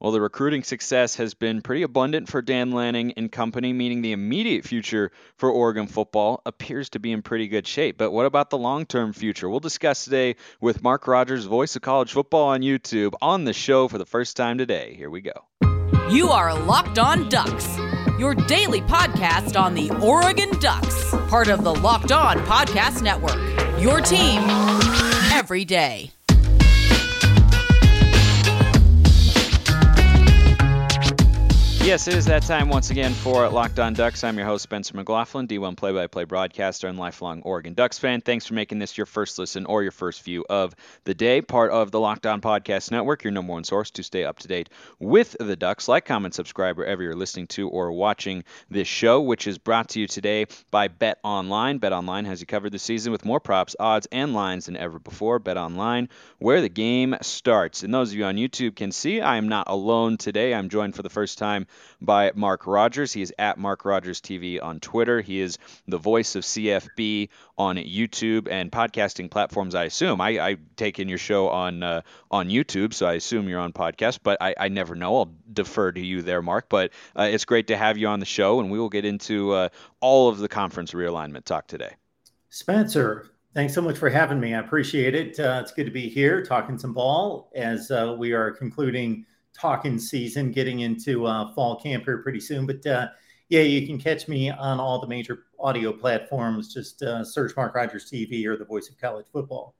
Well, the recruiting success has been pretty abundant for Dan Lanning and company, meaning the immediate future for Oregon football appears to be in pretty good shape. But what about the long term future? We'll discuss today with Mark Rogers, voice of college football on YouTube, on the show for the first time today. Here we go. You are Locked On Ducks, your daily podcast on the Oregon Ducks, part of the Locked On Podcast Network. Your team every day. Yes, it is that time once again for Locked On Ducks. I'm your host, Spencer McLaughlin, D1 play by play broadcaster and lifelong Oregon Ducks fan. Thanks for making this your first listen or your first view of the day. Part of the Locked On Podcast Network, your number one source to stay up to date with the Ducks. Like, comment, subscribe wherever you're listening to or watching this show, which is brought to you today by Bet Online. Bet Online has you covered this season with more props, odds, and lines than ever before. Bet Online, where the game starts. And those of you on YouTube can see I am not alone today. I'm joined for the first time by Mark Rogers. He is at Mark Rogers TV on Twitter. He is the voice of CFB on YouTube and podcasting platforms. I assume I, I take in your show on uh, on YouTube, so I assume you're on podcast. But I, I never know. I'll defer to you there, Mark. But uh, it's great to have you on the show, and we will get into uh, all of the conference realignment talk today. Spencer, Thanks so much for having me. I appreciate it. Uh, it's good to be here talking some ball as uh, we are concluding talking season, getting into uh, fall camp here pretty soon. But uh, yeah, you can catch me on all the major audio platforms. Just uh, search Mark Rogers TV or the Voice of College Football.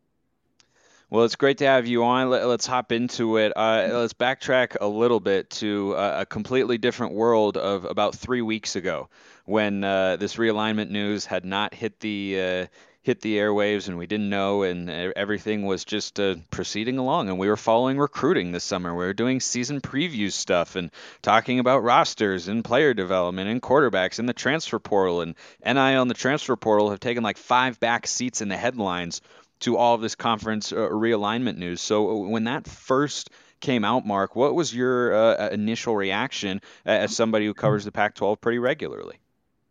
Well, it's great to have you on. Let, us hop into it. Uh, let's backtrack a little bit to a completely different world of about three weeks ago when uh, this realignment news had not hit the uh, hit the airwaves and we didn't know and everything was just uh, proceeding along. And we were following recruiting this summer. We were doing season preview stuff and talking about rosters and player development and quarterbacks and the transfer portal. And NIL on the transfer portal have taken like five back seats in the headlines to all of this conference uh, realignment news. So uh, when that first came out mark what was your uh, initial reaction as somebody who covers the pac 12 pretty regularly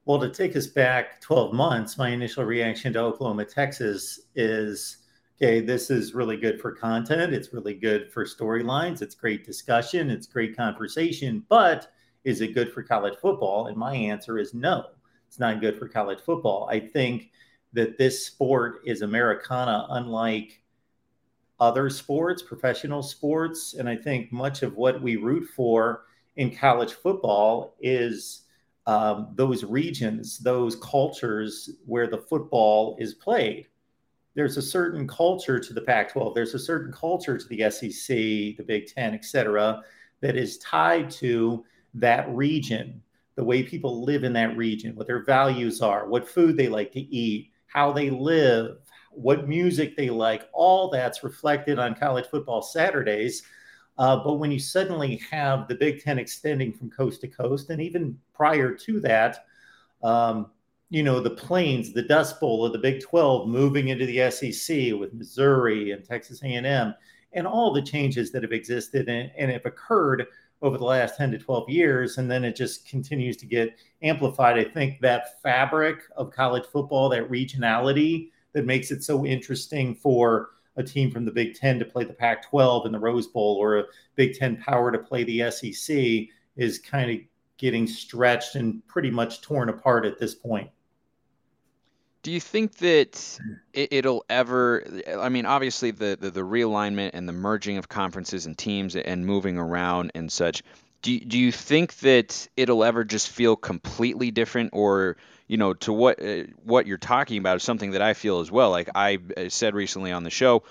well, to take us back 12 months, my initial reaction to Oklahoma, Texas is okay, this is really good for content. It's really good for storylines. It's great discussion. It's great conversation. But is it good for college football? And my answer is no, it's not good for college football. I think that this sport is Americana, unlike other sports, professional sports. And I think much of what we root for in college football is um, those regions, those cultures where the football is played. There's a certain culture to the Pac 12, there's a certain culture to the SEC, the Big Ten, et cetera, that is tied to that region, the way people live in that region, what their values are, what food they like to eat, how they live, what music they like. All that's reflected on college football Saturdays uh, but when you suddenly have the Big Ten extending from coast to coast, and even prior to that, um, you know, the plains, the Dust Bowl of the Big 12 moving into the SEC with Missouri and Texas A&M, and all the changes that have existed and, and have occurred over the last 10 to 12 years. And then it just continues to get amplified. I think that fabric of college football, that regionality that makes it so interesting for a team from the Big Ten to play the Pac 12 in the Rose Bowl or a Big Ten power to play the SEC is kind of getting stretched and pretty much torn apart at this point. Do you think that it, will ever? I mean, obviously the, the, the realignment and the merging of conferences and teams and moving around and such. Do do you think that it'll ever just feel completely different, or you know, to what uh, what you're talking about is something that I feel as well. Like I uh, said recently on the show,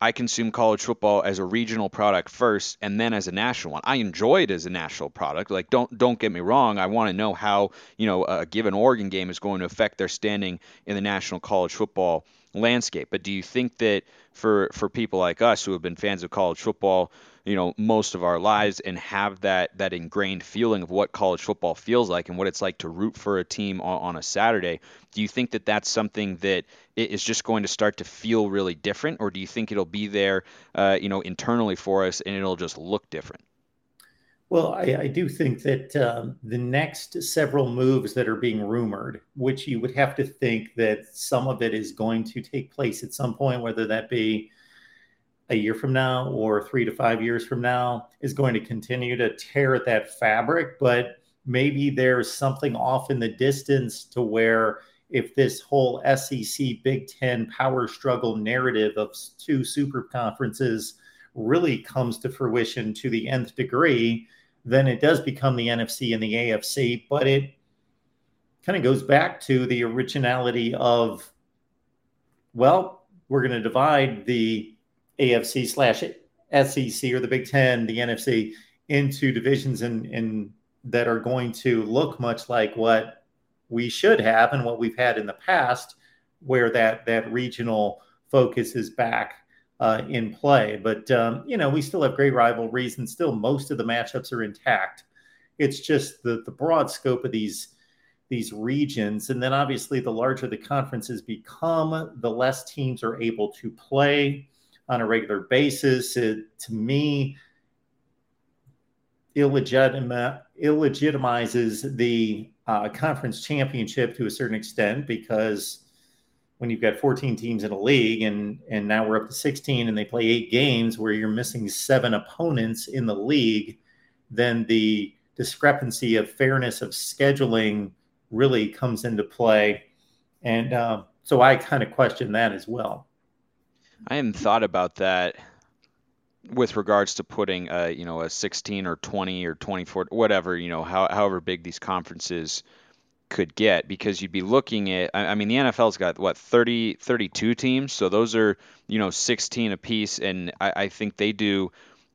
I consume college football as a regional product first and then as a national one. I enjoy it as a national product. Like don't don't get me wrong, I want to know how, you know, a given Oregon game is going to affect their standing in the national college football landscape. But do you think that for for people like us who have been fans of college football, you know, most of our lives and have that that ingrained feeling of what college football feels like and what it's like to root for a team on, on a Saturday, do you think that that's something that is just going to start to feel really different, or do you think it'll be there, uh, you know, internally for us and it'll just look different? Well, I, I, do think that um, the next several moves that are being rumored, which you would have to think that some of it is going to take place at some point, whether that be a year from now or three to five years from now, is going to continue to tear at that fabric. But maybe there's something off in the distance to where if this whole SEC Big Ten power struggle narrative of two super conferences really comes to fruition to the nth degree then it does become the NFC and the AFC, but it kind of goes back to the originality of, well, we're going to divide the AFC slash SEC or the Big Ten, the NFC, into divisions and that are going to look much like what we should have and what we've had in the past, where that that regional focus is back uh, in play. But um, you know, we still have great rivalries, and still most of the matchups are intact. It's just the the broad scope of these these regions, and then obviously the larger the conferences become, the less teams are able to play on a regular basis. It, to me, illegitima- illegitimizes the uh, conference championship to a certain extent because when you've got 14 teams in a league and and now we're up to 16 and they play eight games where you're missing seven opponents in the league then the discrepancy of fairness of scheduling really comes into play. And uh, so i kind of question that as well. I hadn't thought about that with regards to putting a you know a 16 or 20 or 24 whatever you know how, however big these conferences could get because you'd be looking at I mean the NFL's got what 30 32 teams? So those are you know 16 apiece and I, I think they do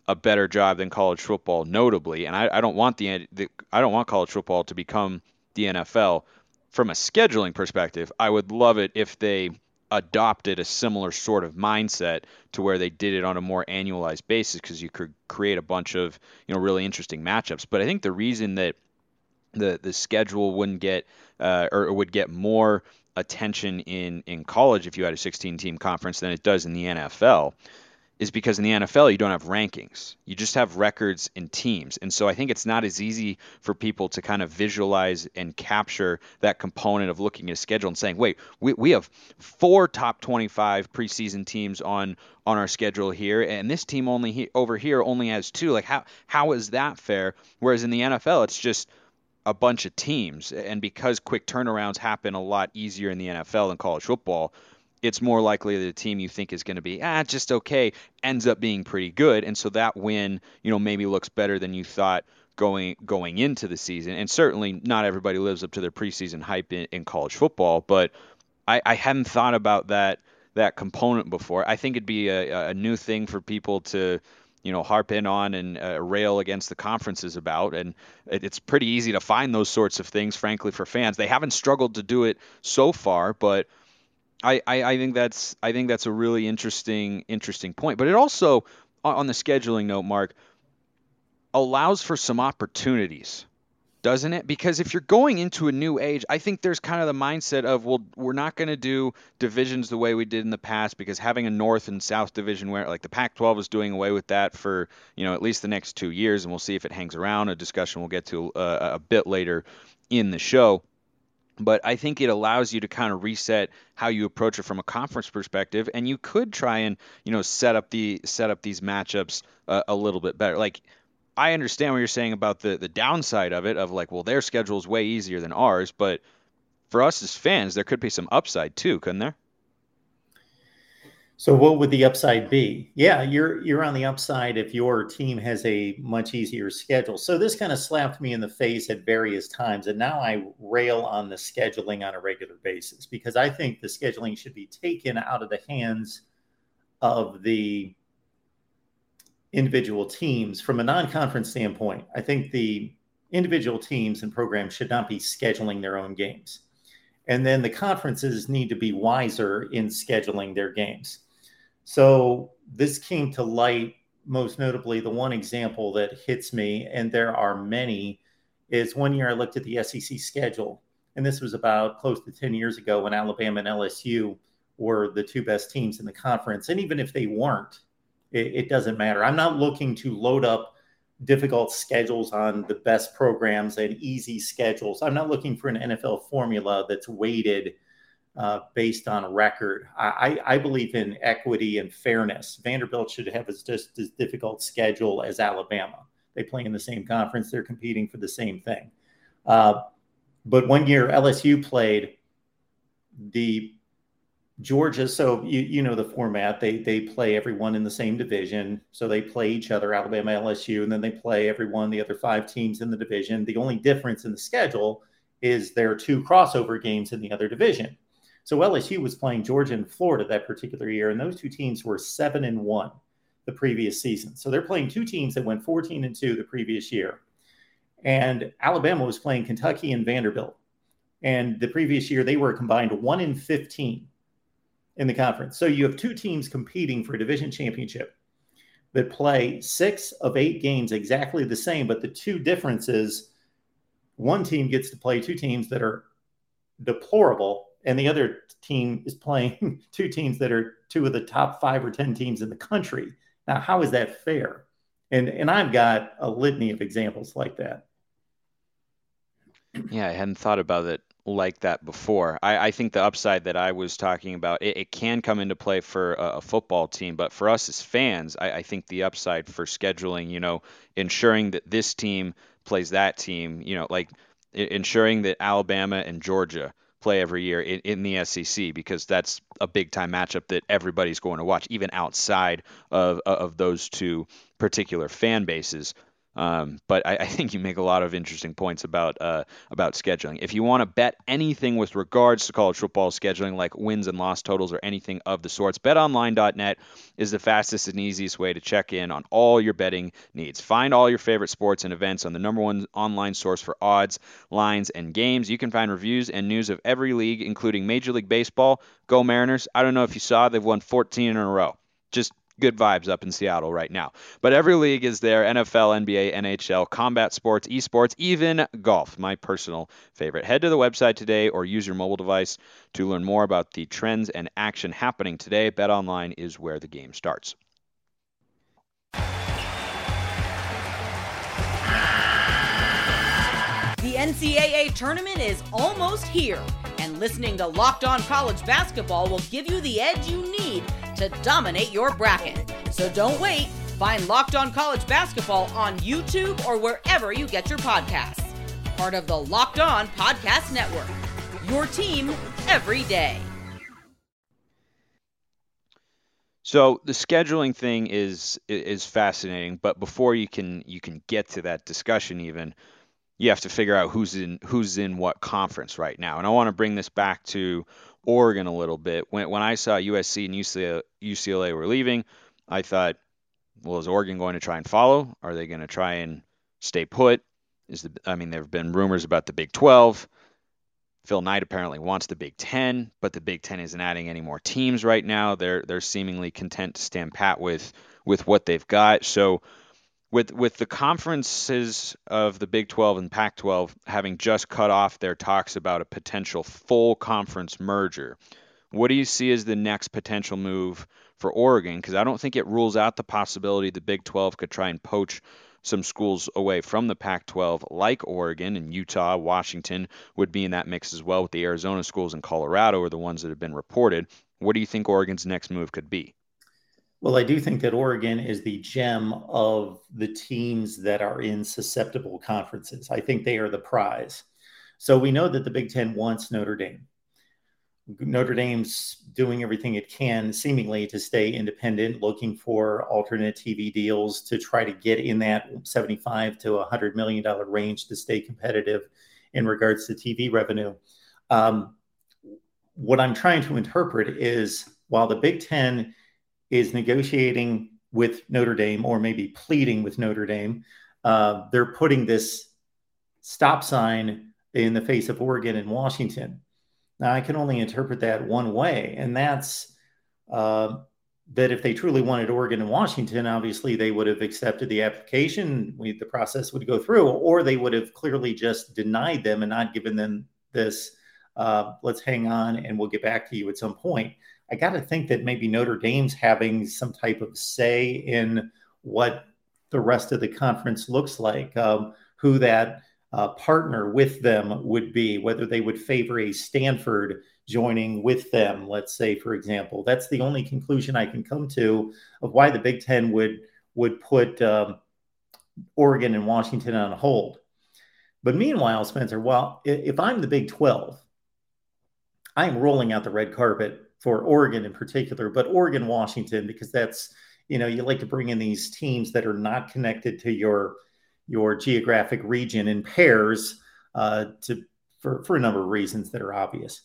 a better job than college football notably. And I, I don't want the, the I don't want college football to become the NFL from a scheduling perspective I would love it if they adopted a similar sort of mindset to where they did it on a more annualized basis because you could create a bunch of you know really interesting matchups. But I think the reason that the the schedule wouldn't get uh, or would get more attention in in college if you had a 16 team conference than it does in the NFL is because in the NFL you don't have rankings. You just have records and teams. And so I think it's not as easy for people to kind of visualize and capture that component of looking at a schedule and saying, wait, we, we have four top 25 preseason teams on on our schedule here and this team only he, over here only has two. Like how how is that fair? Whereas in the NFL it's just a bunch of teams. And because quick turnarounds happen a lot easier in the NFL than college football, it's more likely that a team you think is going to be ah just okay ends up being pretty good, and so that win you know maybe looks better than you thought going going into the season. And certainly not everybody lives up to their preseason hype in, in college football, but I, I hadn't thought about that that component before. I think it'd be a, a new thing for people to you know harp in on and uh, rail against the conferences about and it's pretty easy to find those sorts of things frankly for fans. They haven't struggled to do it so far but I, I, I think that's I think that's a really interesting interesting point. But it also on the scheduling note Mark allows for some opportunities doesn't it? Because if you're going into a new age, I think there's kind of the mindset of, well, we're not going to do divisions the way we did in the past because having a North and South division where, like, the Pac-12 is doing away with that for, you know, at least the next two years, and we'll see if it hangs around. A discussion we'll get to uh, a bit later in the show. But I think it allows you to kind of reset how you approach it from a conference perspective, and you could try and you know set up the set up these matchups uh, a little bit better. Like I understand what you're saying about the the downside of it, of like, well, their schedule is way easier than ours, but for us as fans, there could be some upside too, couldn't there? So what would the upside be? Yeah, you're you're on the upside if your team has a much easier schedule. So this kind of slapped me in the face at various times and now I rail on the scheduling on a regular basis because I think the scheduling should be taken out of the hands of the individual teams from a non-conference standpoint i think the individual teams and programs should not be scheduling their own games. And then the conferences need to be wiser in scheduling their games. So this came to light most notably the one example that hits me and there are many is one year i looked at the sec schedule and this was about close to 10 years ago when alabama and lsu were the two best teams in the conference. And even if they weren't it, it doesn't matter. I'm not looking to load up difficult schedules on the best programs and easy schedules. I'm not looking for an NFL formula that's weighted uh, based on record. I, I, believe in equity and fairness. Vanderbilt should have as just as difficult schedule as Alabama. They play in the same conference. They're competing for the same thing. Uh, but one year LSU played the Georgia, so you, you know the format. They they play everyone in the same division. So they play each other, Alabama, LSU, and then they play everyone, the other five teams in the division. The only difference in the schedule is there are two crossover games in the other division. So LSU was playing Georgia and Florida that particular year, and those two teams were seven and one the previous season. So they're playing two teams that went 14 and two the previous year. And Alabama was playing Kentucky and Vanderbilt. And the previous year they were combined one in 15 in the conference. So you have two teams competing for a division championship that play six of eight games exactly the same, but the two differences one team gets to play two teams that are deplorable, and the other team is playing two teams that are two of the top five or 10 teams in the country. Now, how is that fair? And, and I've got a litany of examples like that. Yeah, I hadn't thought about it like that before. I, I, think the upside that I was talking about, it, it can come into play for a, a, football team, but for us as fans, I, I, think the upside for scheduling, you know, ensuring that this team plays that team, you know, like ensuring that Alabama and Georgia play every year in, in the SEC because that's a big time matchup that everybody's going to watch, even outside of of those two particular fan bases. Um, but I, I, think you make a lot of interesting points about uh, about scheduling. If you want to bet anything with regards to college football scheduling, like wins and loss totals or anything of the sorts, BetOnline.net is the fastest and easiest way to check in on all your betting needs. Find all your favorite sports and events on the number one online source for odds, lines, and games. You can find reviews and news of every league, including Major League Baseball. Go Mariners! I don't know if you saw, they've won 14 in a row. Just good vibes up in Seattle right now. But every league is there NFL, NBA, NHL, combat sports, esports, even golf, my personal favorite. Head to the website today or use your mobile device to learn more about the trends and action happening today. Bet online is where the game starts. The NCAA tournament is almost here, and listening to Locked On College Basketball will give you the edge you need to dominate your bracket. So don't wait. Find Locked On College Basketball on YouTube or wherever you get your podcasts. Part of the Locked On Podcast Network. Your team every day. So the scheduling thing is is fascinating, but before you can you can get to that discussion even, you have to figure out who's in who's in what conference right now. And I want to bring this back to Oregon a little bit. When when I saw USC and UCLA, UCLA were leaving, I thought, well, is Oregon going to try and follow? Are they going to try and stay put? Is the I mean, there have been rumors about the Big 12. Phil Knight apparently wants the Big 10, but the Big 10 isn't adding any more teams right now. They're they're seemingly content to stand pat with with what they've got. So with with the conferences of the Big 12 and Pac 12 having just cut off their talks about a potential full conference merger, what do you see as the next potential move for Oregon? Because I don't think it rules out the possibility the Big 12 could try and poach some schools away from the Pac 12, like Oregon and Utah, Washington would be in that mix as well, with the Arizona schools and Colorado are the ones that have been reported. What do you think Oregon's next move could be? Well, I do think that Oregon is the gem of the teams that are in susceptible conferences. I think they are the prize. So we know that the Big Ten wants Notre Dame. Notre Dame's doing everything it can, seemingly, to stay independent, looking for alternate TV deals to try to get in that 75 to 100 million dollar range to stay competitive in regards to TV revenue. Um, what I'm trying to interpret is while the Big Ten is negotiating with Notre Dame or maybe pleading with Notre Dame. Uh, they're putting this stop sign in the face of Oregon and Washington. Now, I can only interpret that one way, and that's uh, that if they truly wanted Oregon and Washington, obviously they would have accepted the application. We, the process would go through, or they would have clearly just denied them and not given them this. Uh, let's hang on, and we'll get back to you at some point. I got to think that maybe Notre Dame's having some type of say in what the rest of the conference looks like, um, who that uh, partner with them would be, whether they would favor a Stanford joining with them, let's say, for example. That's the only conclusion I can come to of why the Big Ten would would put um, Oregon and Washington on hold. But meanwhile, Spencer, well, if I'm the Big 12, I'm rolling out the red carpet for Oregon in particular, but Oregon, Washington, because that's, you know, you like to bring in these teams that are not connected to your your geographic region in pairs uh, to for, for a number of reasons that are obvious.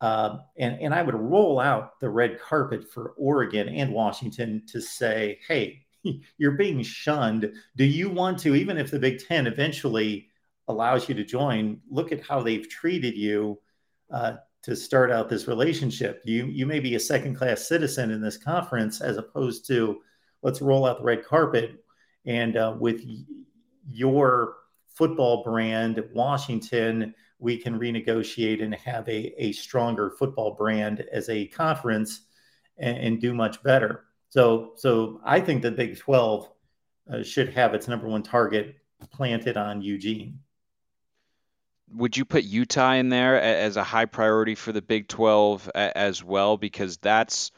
Uh, and, and I would roll out the red carpet for Oregon and Washington to say, hey, you're being shunned. Do you want to, even if the Big Ten eventually allows you to join, look at how they've treated you uh, to start out this relationship. You, you may be a second class citizen in this conference as opposed to let's roll out the red carpet. And uh, with your football brand, Washington, we can renegotiate and have a, a stronger football brand as a conference and, and do much better. So, so I think the Big 12 uh, should have its number one target planted on Eugene. Would you put Utah in there as a high priority for the Big 12 as well? Because that's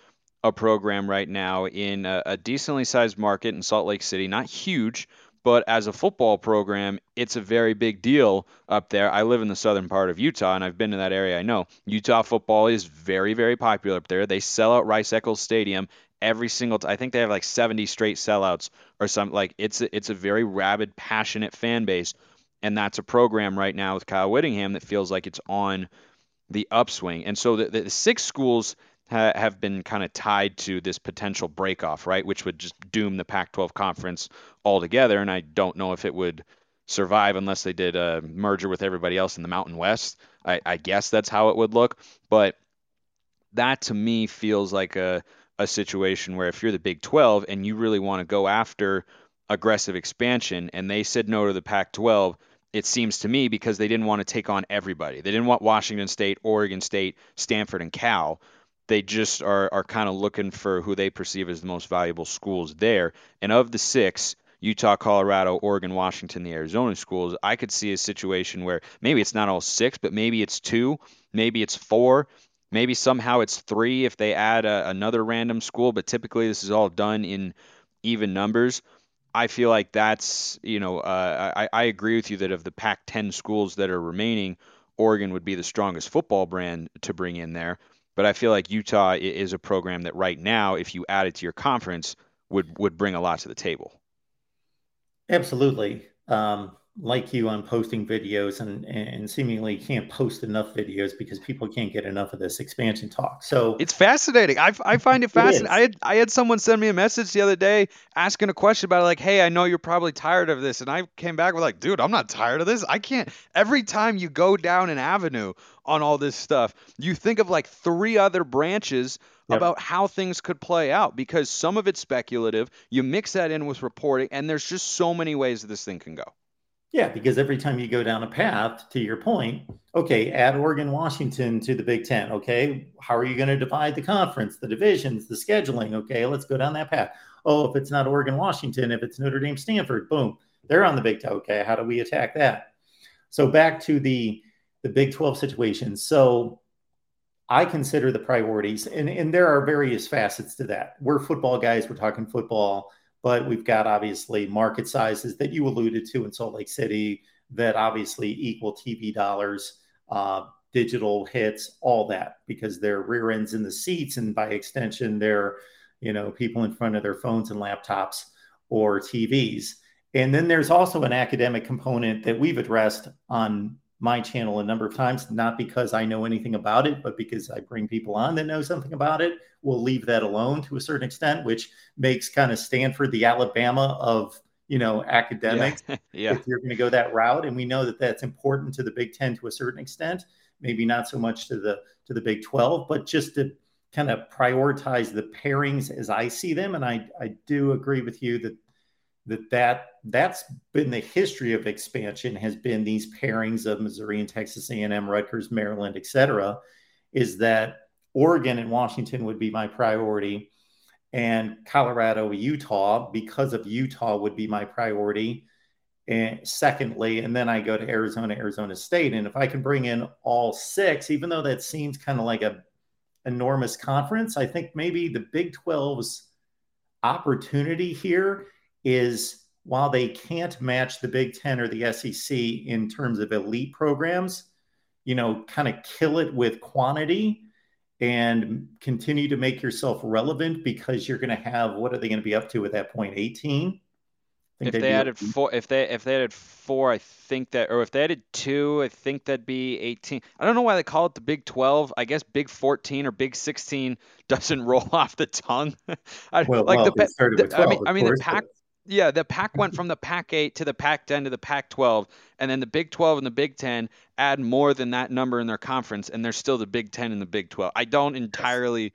a program right now in a, decently sized market in Salt Lake City, not huge, but as a football program, it's a very big deal up there. I live in the southern part of Utah, and I've been to that area. I know Utah football is very, very popular up there. They sell out Rice Eccles Stadium every single. I think they have like 70 straight sellouts or something. Like it's a, it's a very rabid, passionate fan base, and that's a program right now with Kyle Whittingham that feels like it's on the upswing. And so the, the six schools ha- have been kind of tied to this potential breakoff, right? Which would just doom the Pac 12 conference altogether. And I don't know if it would survive unless they did a merger with everybody else in the Mountain West. I, I guess that's how it would look. But that to me feels like a, a situation where if you're the Big 12 and you really want to go after aggressive expansion and they said no to the Pac 12, it seems to me because they didn't want to take on everybody. They didn't want Washington State, Oregon State, Stanford, and Cal they just are, are kind of looking for who they perceive as the most valuable schools there. And of the six, Utah, Colorado, Oregon, Washington, the Arizona schools, I could see a situation where maybe it's not all six, but maybe it's two, maybe it's four, maybe somehow it's three if they add a, another random school. But typically, this is all done in even numbers. I feel like that's, you know, uh, I, I agree with you that of the Pac 10 schools that are remaining, Oregon would be the strongest football brand to bring in there. But I feel like Utah is a program that right now, if you add it to your conference, would would bring a lot to the table. Absolutely. Um, like you on posting videos and and seemingly can't post enough videos because people can't get enough of this expansion talk. So it's fascinating. I, I find it fascinating. I had I had someone send me a message the other day asking a question about it, like, hey, I know you're probably tired of this, and I came back with like, dude, I'm not tired of this. I can't. Every time you go down an avenue on all this stuff, you think of like three other branches Yep. about how things could play out because some of it's speculative. You mix that in with reporting, and there's just so many ways this thing can go. Yeah, because every time you go down a path, to your point, okay, add Oregon, Washington to the Big Ten. Okay, how are you going to divide the conference, the divisions, the scheduling? Okay, let's go down that path. Oh, if it's not Oregon, Washington, if it's Notre Dame, Stanford, boom, they're on the Big Ten. Okay, how do we attack that? So back to the the Big 12 situation. So I consider the priorities, and, and there are various facets to that. We're football guys, we're talking football but we've got obviously market sizes that you alluded to in Salt Lake City that obviously equal TV dollars, uh, digital hits, all that, because they're rear ends in the seats, and by extension, they're you know people in front of their phones and laptops or TVs. And then there's also an academic component that we've addressed on my channel a number of times, not because I know anything about it, but because I bring people on that know something about it. We'll leave that alone to a certain extent, which makes kind of Stanford the Alabama of you know academics. Yeah. yeah. If you're going to go that route, and we know that that's important to the Big Ten to a certain extent, maybe not so much to the to the Big Twelve, but just to kind of prioritize the pairings as I see them. And I I do agree with you that that that that's been the history of expansion has been these pairings of Missouri and Texas A&M, Rutgers, Maryland, et cetera, is that Oregon and Washington would be my priority and Colorado, Utah, because of Utah would be my priority. And secondly, and then I go to Arizona, Arizona State. And if I can bring in all six, even though that seems kind of like a enormous conference, I think maybe the Big 12's opportunity here is while they can't match the Big Ten or the SEC in terms of elite programs, you know, kind of kill it with quantity and continue to make yourself relevant because you're going to have what are they going to be up to at that point? point 18 if they added four if they if they added four i think that or if they added two i think that'd be 18 i don't know why they call it the big 12 i guess big 14 or big 16 doesn't roll off the tongue. I, well, like well, the, the 12, i mean i mean the Pac yeah, the Pac went from the Pac 8 to the Pac 10 to the Pac 12, and then the Big 12 and the Big 10 add more than that number in their conference, and they're still the Big 10 and the Big 12. I don't entirely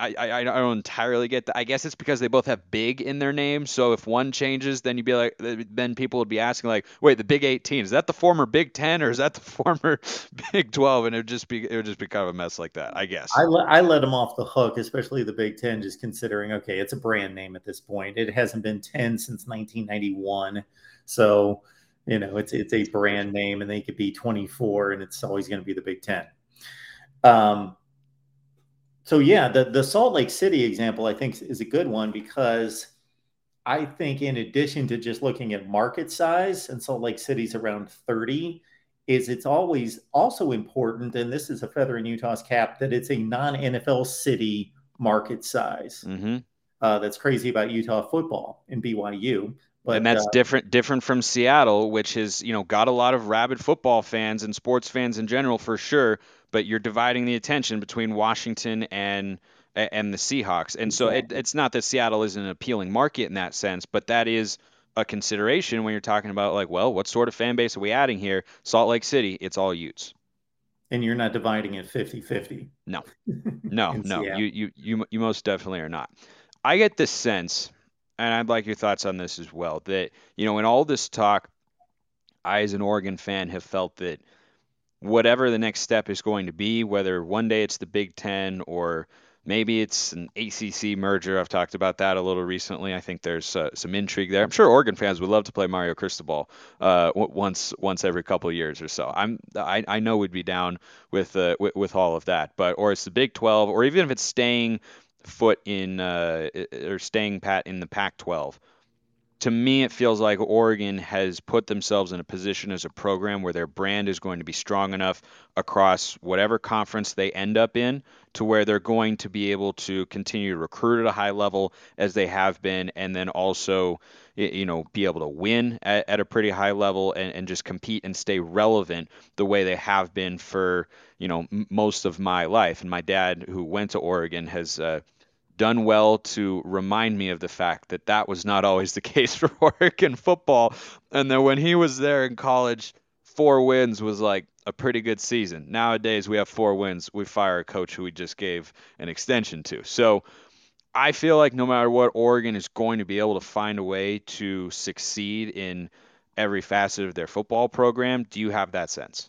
I, I, I don't entirely get that. I guess it's because they both have big in their name. So if one changes, then you'd be like, then people would be asking like, wait, the Big 18 is that the former Big 10 or is that the former Big 12? And it would just be it would just be kind of a mess like that. I guess. I let I let them off the hook, especially the Big 10, just considering okay, it's a brand name at this point. It hasn't been 10 since 1991, so you know it's it's a brand name, and they could be 24, and it's always going to be the Big 10. Um, so yeah, the the Salt Lake City example I think is a good one because I think in addition to just looking at market size, and Salt Lake City's around 30, is it's always also important, and this is a feather in Utah's cap, that it's a non-NFL city market size. Mm-hmm. Uh, that's crazy about Utah football and BYU. But, and that's uh, different different from Seattle, which has you know got a lot of rabid football fans and sports fans in general for sure but you're dividing the attention between Washington and and the Seahawks. And so it, it's not that Seattle is an appealing market in that sense, but that is a consideration when you're talking about like, well, what sort of fan base are we adding here? Salt Lake City, it's all Utes. And you're not dividing it 50-50. No. No, no. You, you you you most definitely are not. I get this sense, and I'd like your thoughts on this as well, that you know, in all this talk, I as an Oregon fan have felt that whatever the next step is going to be, whether one day it's the Big Ten or maybe it's an ACC merger. I've talked about that a little recently. I think there's uh, some intrigue there. I'm sure Oregon fans would love to play Mario Cristobal uh, once once every couple years or so. I'm I, I know we'd be down with, uh, with with all of that, but or it's the Big 12, or even if it's staying foot in uh, or staying pat in the Pac-12 to me, it feels like Oregon has put themselves in a position as a program where their brand is going to be strong enough across whatever conference they end up in to where they're going to be able to continue to recruit at a high level as they have been, and then also, you know, be able to win at, at a pretty high level and, and just compete and stay relevant the way they have been for, you know, m- most of my life. And my dad, who went to Oregon, has, uh, done well to remind me of the fact that that was not always the case for Oregon football. And that when he was there in college, four wins was like a pretty good season. Nowadays, we have four wins. We fire a coach who we just gave an extension to. So I feel like no matter what, Oregon is going to be able to find a way to succeed in every facet of their football program. Do you have that sense?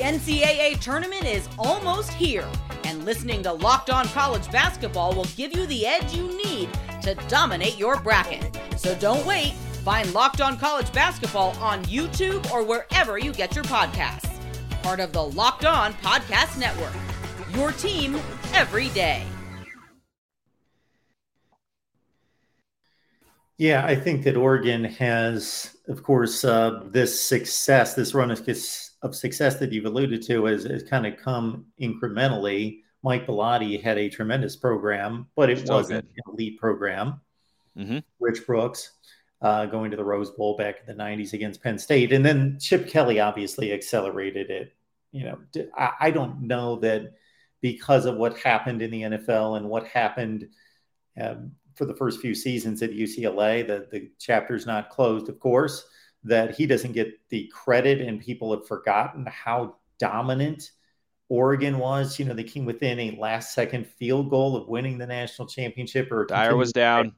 NCAA tournament is almost here, and listening to Locked On College Basketball will give you the edge you need to dominate your bracket. So don't wait. Find Locked On College Basketball on YouTube or wherever you get your podcasts. Part of the Locked On Podcast Network. Your team every day. Yeah, I think that Oregon has, of course, uh, this success, this run of, of success that you've alluded to has, has kind of come incrementally. Mike Bellotti had a tremendous program, but it wasn't good. an elite program. Mm-hmm. Rich Brooks uh, going to the Rose Bowl back in the 90s against Penn State. And then Chip Kelly obviously accelerated it. You know, I don't know that because of what happened in the NFL and what happened um, for the first few seasons at UCLA, that the chapter's not closed, of course, that he doesn't get the credit and people have forgotten how dominant Oregon was. You know, they came within a last second field goal of winning the national championship or Dyer was down.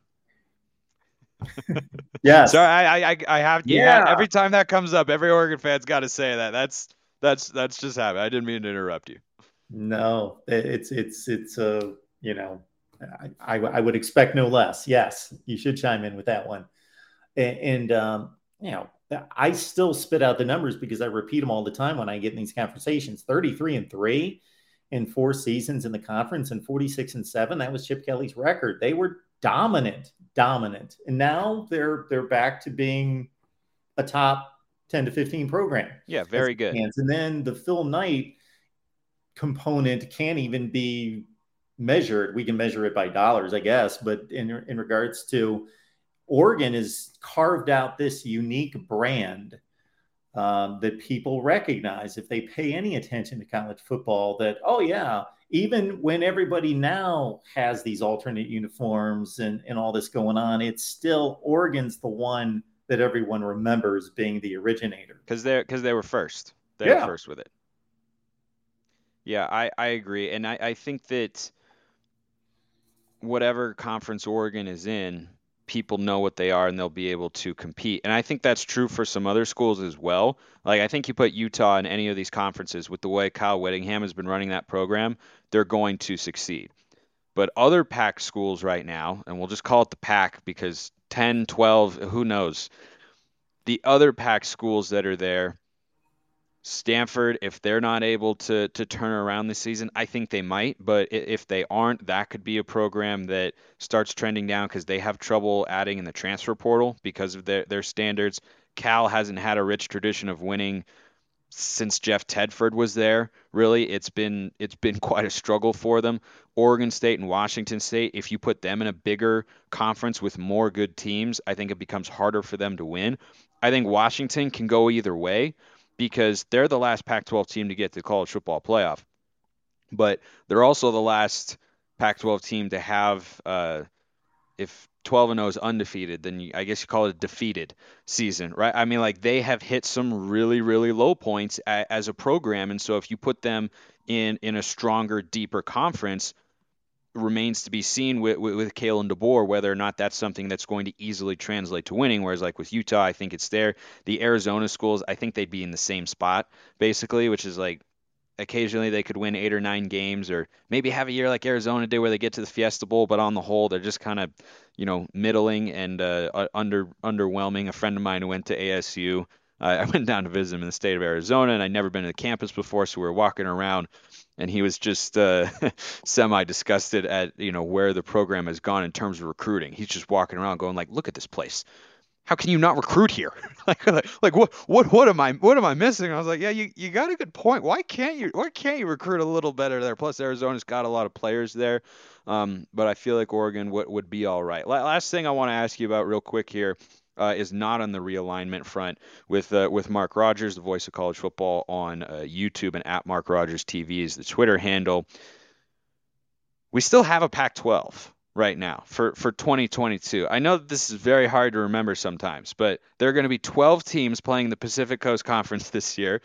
yeah. Sorry, I, I, I have. You Yeah. have- every time that comes up, every Oregon fan's got to say that. That's that's that's just happened. I didn't mean to interrupt you. No, it's it's it's a you know, I, I I would expect no less. Yes, you should chime in with that one, and, and um, you know, I still spit out the numbers because I repeat them all the time when I get in these conversations. Thirty-three and three in four seasons in the conference, and forty-six and seven. That was Chip Kelly's record. They were dominant, dominant, and now they're they're back to being a top ten to fifteen program. Yeah, very good. And then the Phil Knight component can't even be measured. We can measure it by dollars, I guess, but in in regards to Oregon has carved out this unique brand um, that people recognize if they pay any attention to college football. That oh yeah, even when everybody now has these alternate uniforms and and all this going on, it's still Oregon's the one that everyone remembers being the originator. because they because they were first. They Yeah. were first with it. Yeah, I, I agree, and I, I think that whatever conference Oregon is in, people know what they are and they'll be able to compete. And I think that's true for some other schools as well. Like I think you put Utah in any of these conferences with the way Kyle Whittingham has been running that program, they're going to succeed. But other Pac schools right now, and we'll just call it the Pac because 10, 12, who knows. The other Pac schools that are there, Stanford, if they're not able to to turn around this season, I think they might. But if they aren't, that could be a program that starts trending down because they have trouble adding in the transfer portal because of their their standards. Cal hasn't had a rich tradition of winning since Jeff Tedford was there. Really, it's been it's been quite a struggle for them. Oregon State and Washington State, if you put them in a bigger conference with more good teams, I think it becomes harder for them to win. I think Washington can go either way because they're the last Pac 12 team to get to the college football playoff. But they're also the last Pac 12 team to have, uh, if 12 and 0 is undefeated, then you, I guess you call it a defeated season, right? I mean, like they have hit some really, really low points a, as a program. And so if you put them in, in a stronger, deeper conference, remains to be seen with, with, with Kalen DeBoer whether or not that's something that's going to easily translate to winning. Whereas, like with Utah, I think it's there. The Arizona schools, I think they'd be in the same spot, basically, which is like occasionally they could win eight or nine games, or maybe have a year like Arizona did where they get to the Fiesta Bowl, but on the whole, they're just kind of, you know, middling and uh, under underwhelming. A friend of mine who went to ASU. Uh, I went down to visit him in the state of Arizona, and I'd never been to the campus before, so we were walking around and he was just uh, semi disgusted at you know where the program has gone in terms of recruiting. He's just walking around going like, "Look at this place. How can you not recruit here? like, like, like what what what am I what am I missing?" I was like, "Yeah, you, you got a good point. Why can't you why can't you recruit a little better there? Plus, Arizona's got a lot of players there, um, but I feel like Oregon would would be all right." La- last thing I want to ask you about real quick here uh, is not on the realignment front with uh, with Mark Rogers, the voice of college football on uh, YouTube and at Mark Rogers TV is the Twitter handle. We still have a Pac-12 right now for for 2022. I know this is very hard to remember sometimes, but there are going to be 12 teams playing the Pacific Coast Conference this year.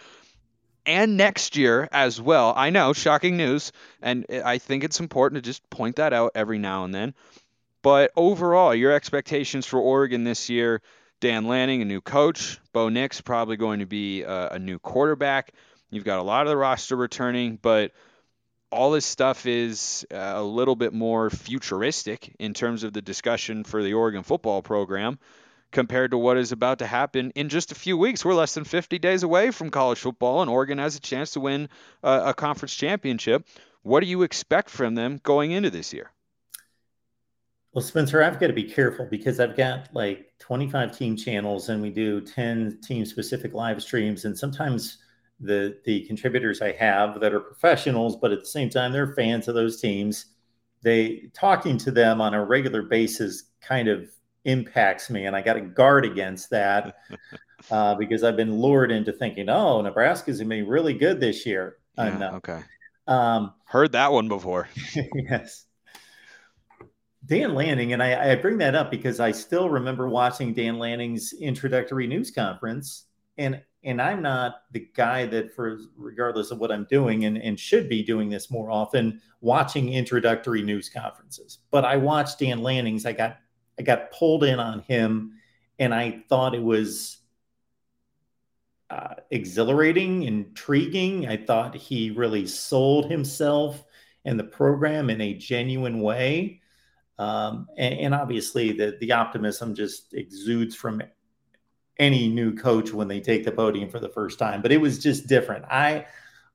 And next year as well. I know, shocking news, and I think it's important to just point that out every now and then. But overall, your expectations for Oregon this year Dan Lanning, a new coach. Bo Nix, probably going to be a, a new quarterback. You've got a lot of the roster returning, but all this stuff is uh, a little bit more futuristic in terms of the discussion for the Oregon football program. compared to what is about to happen in just a few weeks. We're less than 50 days away from college football, and Oregon has a chance to win a, a conference championship. What do you expect from them going into this year? Well, Spencer, I've got to be careful because I've got like 25 team channels and we do 10 team specific live streams. And sometimes the the contributors I have that are professionals, but at the same time they're fans of those teams. They talking to them on a regular basis kind of impacts me, and I got to guard against that uh, because I've been lured into thinking, "Oh, Nebraska's gonna be really good this year." Yeah, okay. Um, Heard that one before. yes. Dan Lanning, and I, I, bring that up because I still remember watching Dan Lanning's introductory news conference, and and I'm not the guy that, for regardless of what I'm doing, and, and should be doing this more often, watching introductory news conferences. But I watched Dan Lanning's. I got I got pulled in on him, and I thought it was uh, exhilarating, intriguing. I thought he really sold himself and the program in a genuine way. Um, and, and, obviously, the the optimism just exudes from any new coach when they take the podium for the first time. But it was just different. I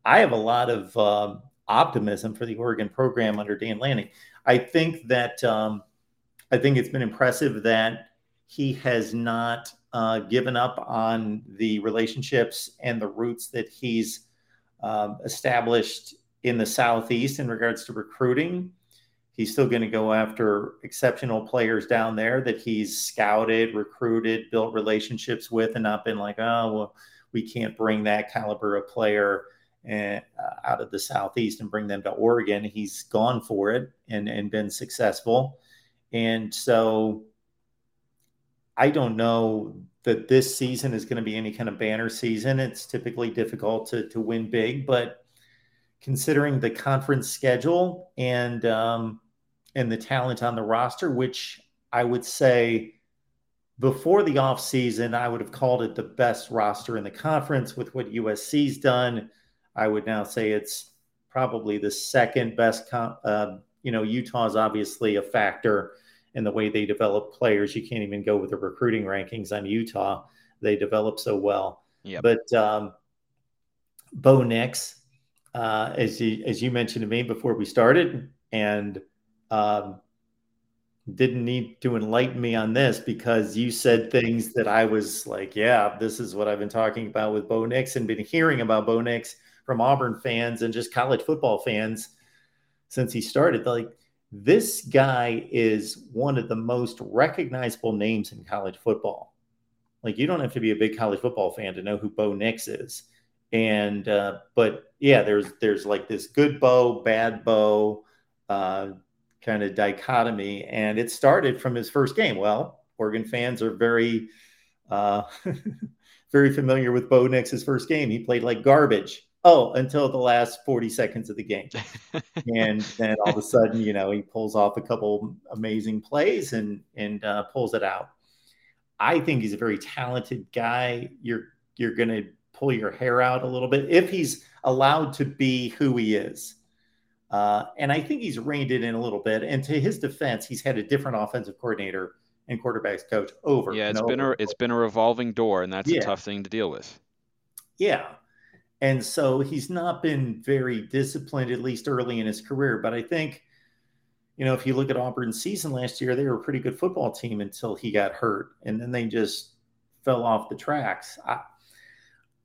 I have a lot of um, optimism for the Oregon program under Dan Lanning. I think that um, I think it's been impressive that he has not uh, given up on the relationships and the roots that he's um, established in the southeast in regards to recruiting he's still going to go after exceptional players down there that he's scouted, recruited, built relationships with, and not been like, oh, well, we can't bring that caliber of player uh, out of the southeast and bring them to Oregon. He's gone for it and and been successful, and so I don't know that this season is going to be any kind of banner season. It's typically difficult to to win big, but considering the conference schedule and um, and the talent on the roster, which I would say before the offseason, I would have called it the best roster in the conference with what USC's done. I would now say it's probably the second best. uh, you know, Utah's obviously a factor in the way they develop players. You can't even go with the recruiting rankings on Utah. They develop so well. Yep. But um, Bo Nix, uh, as you as you mentioned to me before we started, and um, didn't need to enlighten me on this because you said things that I was like, yeah, this is what I've been talking about with Bo Nix and been hearing about Bo Nix from Auburn fans and just college football fans since he started. Like, this guy is one of the most recognizable names in college football. Like, you don't have to be a big college football fan to know who Bo Nix is. And, uh, but yeah, there's, there's like this good Bo, bad Bo, uh, kind of dichotomy. And it started from his first game. Well, Oregon fans are very, uh, very familiar with Bo Nix's first game. He played like garbage. Oh, until the last 40 seconds of the game. and then all of a sudden, you know, he pulls off a couple amazing plays and and uh, pulls it out. I think he's a very talented guy. You're you're going to pull your hair out a little bit if he's allowed to be who he is. Uh, and I think he's reined it in a little bit. And to his defense, he's had a different offensive coordinator and quarterbacks coach over. Yeah, it's been over. a it's been a revolving door, and that's yeah. a tough thing to deal with. Yeah, and so he's not been very disciplined, at least early in his career. But I think, you know, if you look at Auburn's season last year, they were a pretty good football team until he got hurt, and then they just fell off the tracks. I,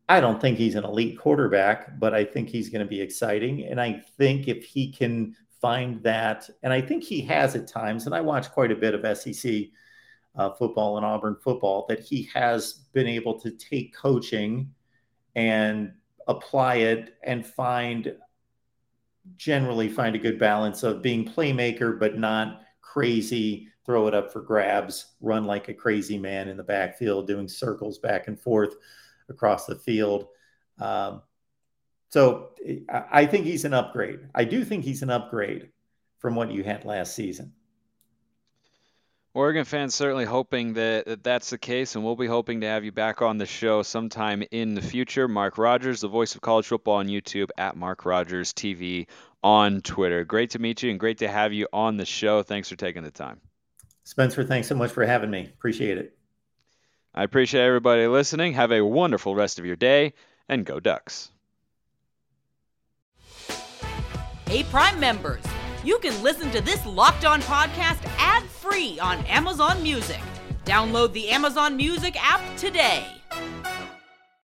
I don't think he's an elite quarterback, but I think he's going to be exciting. And I think if he can find that, and I think he has at times, and I watch quite a bit of SEC uh, football and Auburn football, that he has been able to take coaching and apply it and find generally find a good balance of being playmaker but not crazy throw it up for grabs run like a crazy man in the backfield doing circles back and forth across the field. Um, so I think he's an upgrade. I do think he's an upgrade from what you had last season. Oregon fans certainly hoping that, that that's the case, and we'll be hoping to have you back on the show sometime in the future. Mark Rogers, the voice of college football on YouTube, at Mark Rogers TV on Twitter. Great to meet you and great to have you on the show. Thanks for taking the time. Spencer, thanks so much for having me. Appreciate it. I appreciate everybody listening. Have a wonderful rest of your day, and go Ducks. Hey, Prime members, you can listen to this Locked On podcast ad free on Amazon Music. Download the Amazon Music app today.